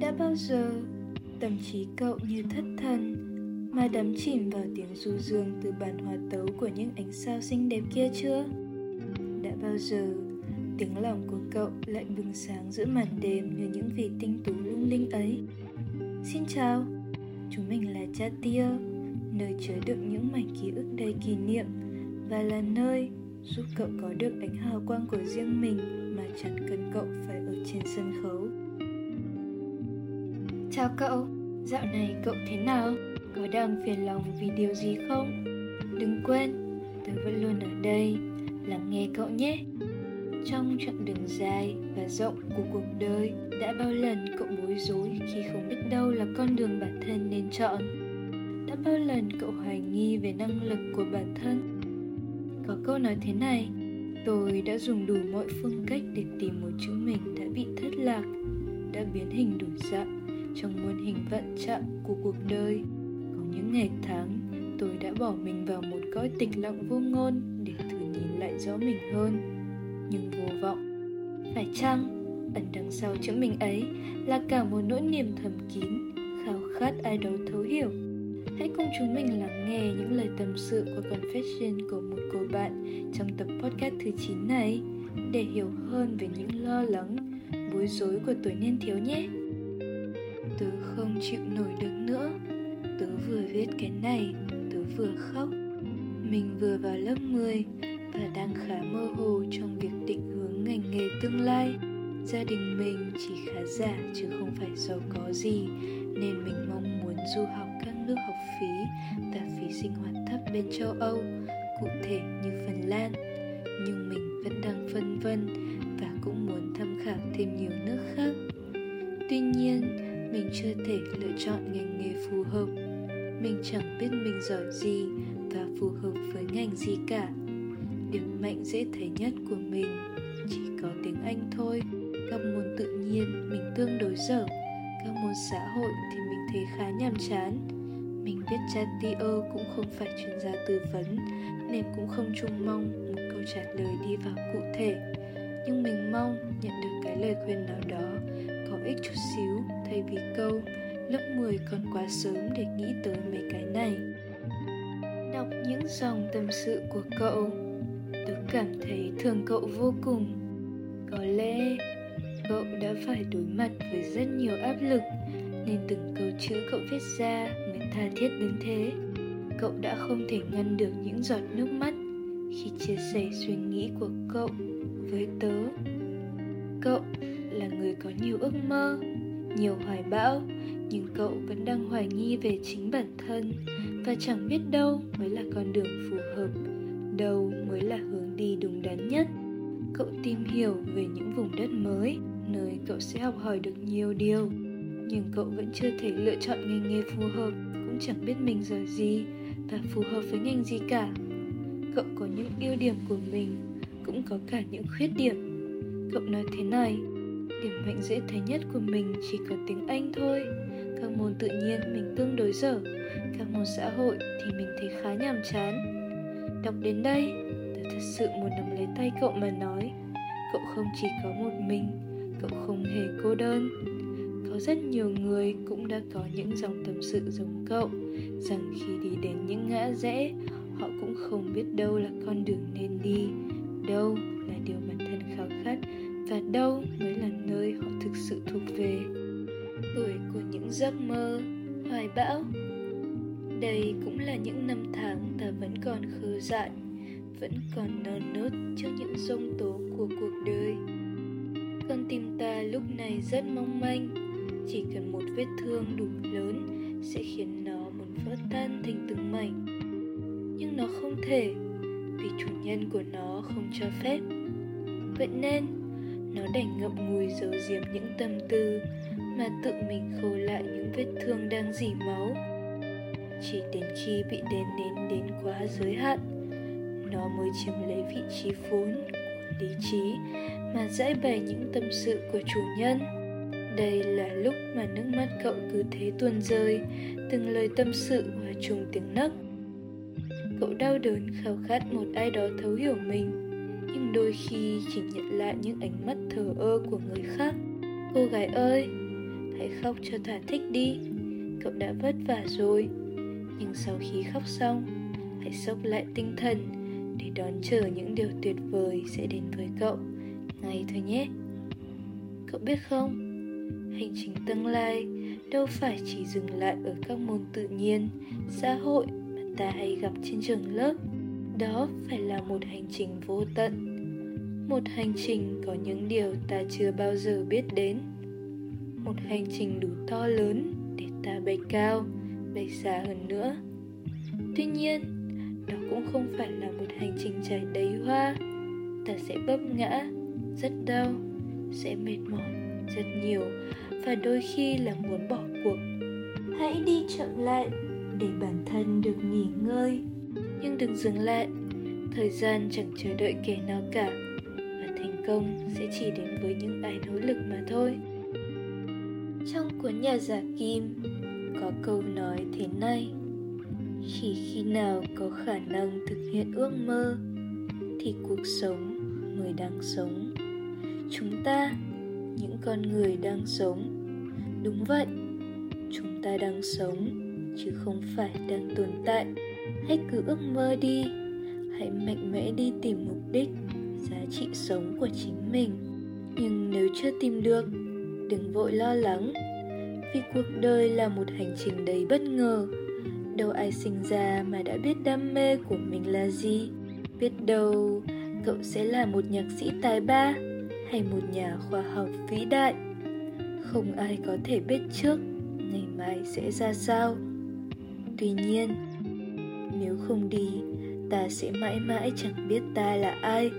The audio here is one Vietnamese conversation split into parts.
Đã bao giờ tâm trí cậu như thất thần mà đắm chìm vào tiếng du dương từ bản hòa tấu của những ánh sao xinh đẹp kia chưa? Đã bao giờ tiếng lòng của cậu lại bừng sáng giữa màn đêm như những vì tinh tú lung linh ấy? Xin chào, chúng mình là Cha Tia, nơi chứa đựng những mảnh ký ức đầy kỷ niệm và là nơi giúp cậu có được ánh hào quang của riêng mình mà chẳng cần cậu phải ở trên sân khấu. Chào cậu, dạo này cậu thế nào? Có đang phiền lòng vì điều gì không? Đừng quên, tớ vẫn luôn ở đây, lắng nghe cậu nhé. Trong chặng đường dài và rộng của cuộc đời, đã bao lần cậu bối rối khi không biết đâu là con đường bản thân nên chọn? Đã bao lần cậu hoài nghi về năng lực của bản thân? Có câu nói thế này, tôi đã dùng đủ mọi phương cách để tìm một chữ mình đã bị thất lạc, đã biến hình đổi dạng trong muôn hình vạn trạng của cuộc đời. Có những ngày tháng, tôi đã bỏ mình vào một cõi tịch lặng vô ngôn để thử nhìn lại rõ mình hơn. Nhưng vô vọng. Phải chăng, ẩn đằng sau chữ mình ấy là cả một nỗi niềm thầm kín, khao khát ai đó thấu hiểu. Hãy cùng chúng mình lắng nghe những lời tâm sự của confession của một cô bạn trong tập podcast thứ 9 này để hiểu hơn về những lo lắng, bối rối của tuổi niên thiếu nhé. Không chịu nổi được nữa. Tớ vừa viết cái này Tớ vừa khóc. Mình vừa vào lớp 10 Và đang khá mơ hồ trong việc định hướng ngành nghề tương lai. Gia đình mình chỉ khá giả chứ không phải giàu có gì Nên mình mong muốn du học các nước học phí Và phí sinh hoạt thấp bên châu Âu Cụ thể như Phần Lan. Nhưng mình vẫn đang phân vân Và cũng muốn tham khảo thêm nhiều nước khác. Tuy nhiên, mình chưa thể lựa chọn ngành nghề phù hợp. Mình chẳng biết mình giỏi gì và phù hợp với ngành gì cả. Điểm mạnh dễ thấy nhất của mình chỉ có tiếng anh thôi. Các môn tự nhiên mình tương đối dở các môn xã hội thì mình thấy khá nhàm chán. Mình biết chatio cũng không phải chuyên gia tư vấn, nên cũng không trông mong một câu trả lời đi vào cụ thể. Nhưng mình mong nhận được cái lời khuyên nào đó có ích chút xíu thay vì câu lớp 10 còn quá sớm để nghĩ tới mấy cái này. Đọc những dòng tâm sự của cậu, tớ cảm thấy thương cậu vô cùng. Có lẽ cậu đã phải đối mặt với rất nhiều áp lực nên từng câu chữ cậu viết ra mới tha thiết đến thế. Cậu đã không thể ngăn được những giọt nước mắt khi chia sẻ suy nghĩ của cậu với tớ. Cậu là người có nhiều ước mơ, nhiều hoài bão nhưng cậu vẫn đang hoài nghi về chính bản thân và chẳng biết đâu mới là con đường phù hợp đâu mới là hướng đi đúng đắn nhất. Cậu tìm hiểu về những vùng đất mới nơi cậu sẽ học hỏi được nhiều điều nhưng cậu vẫn chưa thể lựa chọn ngành nghề phù hợp cũng chẳng biết mình giỏi gì và phù hợp với ngành gì cả. Cậu có những ưu điểm của mình cũng có cả những khuyết điểm. Cậu nói thế này điểm mạnh dễ thấy nhất của mình chỉ có tiếng anh thôi. Các môn tự nhiên mình tương đối dở. Các môn xã hội thì mình thấy khá nhàm chán. Đọc đến đây, tôi thật sự muốn nắm lấy tay cậu mà nói, cậu không chỉ có một mình, cậu không hề cô đơn. Có rất nhiều người cũng đã có những dòng tâm sự giống cậu, rằng khi đi đến những ngã rẽ, họ cũng không biết đâu là con đường nên đi, đâu là điều bản thân khao khát và đâu mới là nơi họ thực sự thuộc về? Tuổi của những giấc mơ, hoài bão. Đây cũng là những năm tháng ta vẫn còn khờ dại, vẫn còn non nớt trước những giông tố của cuộc đời. Con tim ta lúc này rất mong manh, chỉ cần một vết thương đủ lớn sẽ khiến nó muốn vỡ tan thành từng mảnh. Nhưng nó không thể, vì chủ nhân của nó không cho phép. Vậy nên nó đành ngậm ngùi giấu giếm những tâm tư mà tự mình khâu lại những vết thương đang dỉ máu. Chỉ đến khi bị đền nến đến quá giới hạn, nó mới chiếm lấy vị trí vốn của lý trí mà giải bày những tâm sự của chủ nhân. Đây là lúc mà nước mắt cậu cứ thế tuôn rơi, từng lời tâm sự hòa trùng tiếng nấc. Cậu đau đớn khao khát một ai đó thấu hiểu mình nhưng đôi khi chỉ nhận lại những ánh mắt thờ ơ của người khác. Cô gái ơi, hãy khóc cho thỏa thích đi. Cậu đã vất vả rồi. Nhưng sau khi khóc xong, hãy sốc lại tinh thần để đón chờ những điều tuyệt vời sẽ đến với cậu. Ngay thôi nhé. Cậu biết không, hành trình tương lai đâu phải chỉ dừng lại ở các môn tự nhiên, xã hội mà ta hay gặp trên trường lớp đó phải là một hành trình vô tận. Một hành trình có những điều ta chưa bao giờ biết đến. Một hành trình đủ to lớn để ta bay cao, bay xa hơn nữa. Tuy nhiên, đó cũng không phải là một hành trình trải đầy hoa. Ta sẽ vấp ngã, rất đau, sẽ mệt mỏi rất nhiều và đôi khi là muốn bỏ cuộc. Hãy đi chậm lại để bản thân được nghỉ ngơi nhưng đừng dừng lại. Thời gian chẳng chờ đợi kẻ nào cả, và thành công sẽ chỉ đến với những ai nỗ lực mà thôi. Trong cuốn nhà giả kim, có câu nói thế này, chỉ khi nào có khả năng thực hiện ước mơ, thì cuộc sống mới đang sống. Chúng ta, những con người đang sống, đúng vậy, chúng ta đang sống, chứ không phải đang tồn tại hãy cứ ước mơ đi. Hãy mạnh mẽ đi tìm mục đích, giá trị sống của chính mình. Nhưng nếu chưa tìm được, đừng vội lo lắng. Vì cuộc đời là một hành trình đầy bất ngờ. Đâu ai sinh ra mà đã biết đam mê của mình là gì? Biết đâu cậu sẽ là một nhạc sĩ tài ba hay một nhà khoa học vĩ đại? Không ai có thể biết trước ngày mai sẽ ra sao. Tuy nhiên không đi. Ta sẽ mãi mãi chẳng biết ta là ai.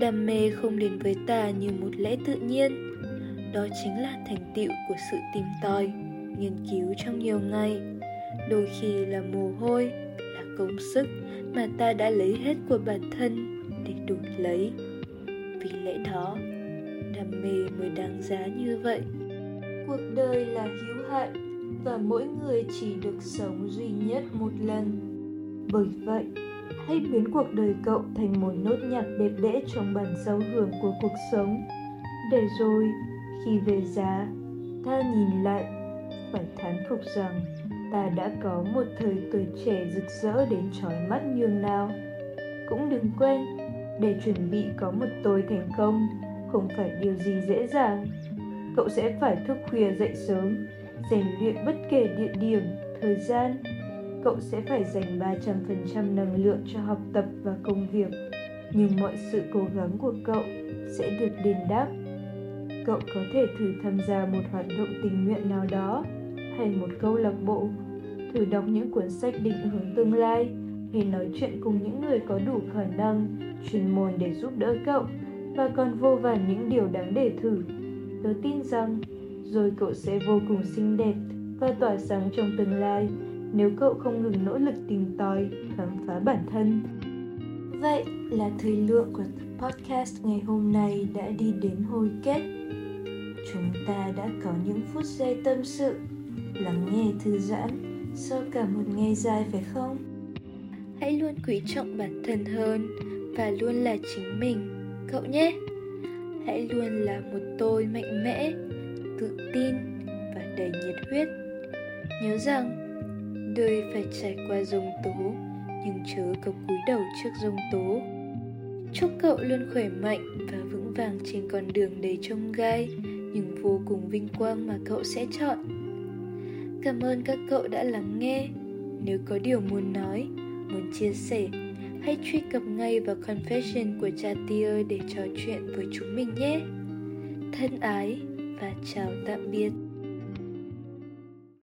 Đam mê không đến với ta như một lẽ tự nhiên. Đó chính là thành tựu của sự tìm tòi, nghiên cứu trong nhiều ngày. Đôi khi là mồ hôi, là công sức mà ta đã lấy hết của bản thân để đổi lấy. Vì lẽ đó, đam mê mới đáng giá như vậy. Cuộc đời là hữu hạn và mỗi người chỉ được sống duy nhất một lần bởi vậy, hãy biến cuộc đời cậu thành một nốt nhạc đẹp đẽ trong bản giao hưởng của cuộc sống. Để rồi, khi về giá, ta nhìn lại, phải thán phục rằng ta đã có một thời tuổi trẻ rực rỡ đến trói mắt nhường nào. Cũng đừng quên, để chuẩn bị có một tôi thành công không phải điều gì dễ dàng. Cậu sẽ phải thức khuya dậy sớm, rèn luyện bất kể địa điểm, thời gian cậu sẽ phải dành 300% năng lượng cho học tập và công việc. Nhưng mọi sự cố gắng của cậu sẽ được đền đáp. Cậu có thể thử tham gia một hoạt động tình nguyện nào đó, hay một câu lạc bộ, thử đọc những cuốn sách định hướng tương lai, hay nói chuyện cùng những người có đủ khả năng, chuyên môn để giúp đỡ cậu, và còn vô vàn những điều đáng để thử. Tớ tin rằng rồi cậu sẽ vô cùng xinh đẹp và tỏa sáng trong tương lai nếu cậu không ngừng nỗ lực tìm tòi khám phá bản thân. Vậy là thời lượng của podcast ngày hôm nay đã đi đến hồi kết. Chúng ta đã có những phút giây tâm sự lắng nghe thư giãn sau cả một ngày dài phải không? Hãy luôn quý trọng bản thân hơn và luôn là chính mình cậu nhé. Hãy luôn là một tôi mạnh mẽ tự tin và đầy nhiệt huyết. Nhớ rằng đời phải trải qua dung tố, nhưng chớ có cúi đầu trước dung tố. Chúc cậu luôn khỏe mạnh và vững vàng trên con đường đầy trông gai, nhưng vô cùng vinh quang mà cậu sẽ chọn. Cảm ơn các cậu đã lắng nghe. Nếu có điều muốn nói, muốn chia sẻ, hãy truy cập ngay vào confession của cha tia để trò chuyện với chúng mình nhé. Thân ái và chào tạm biệt.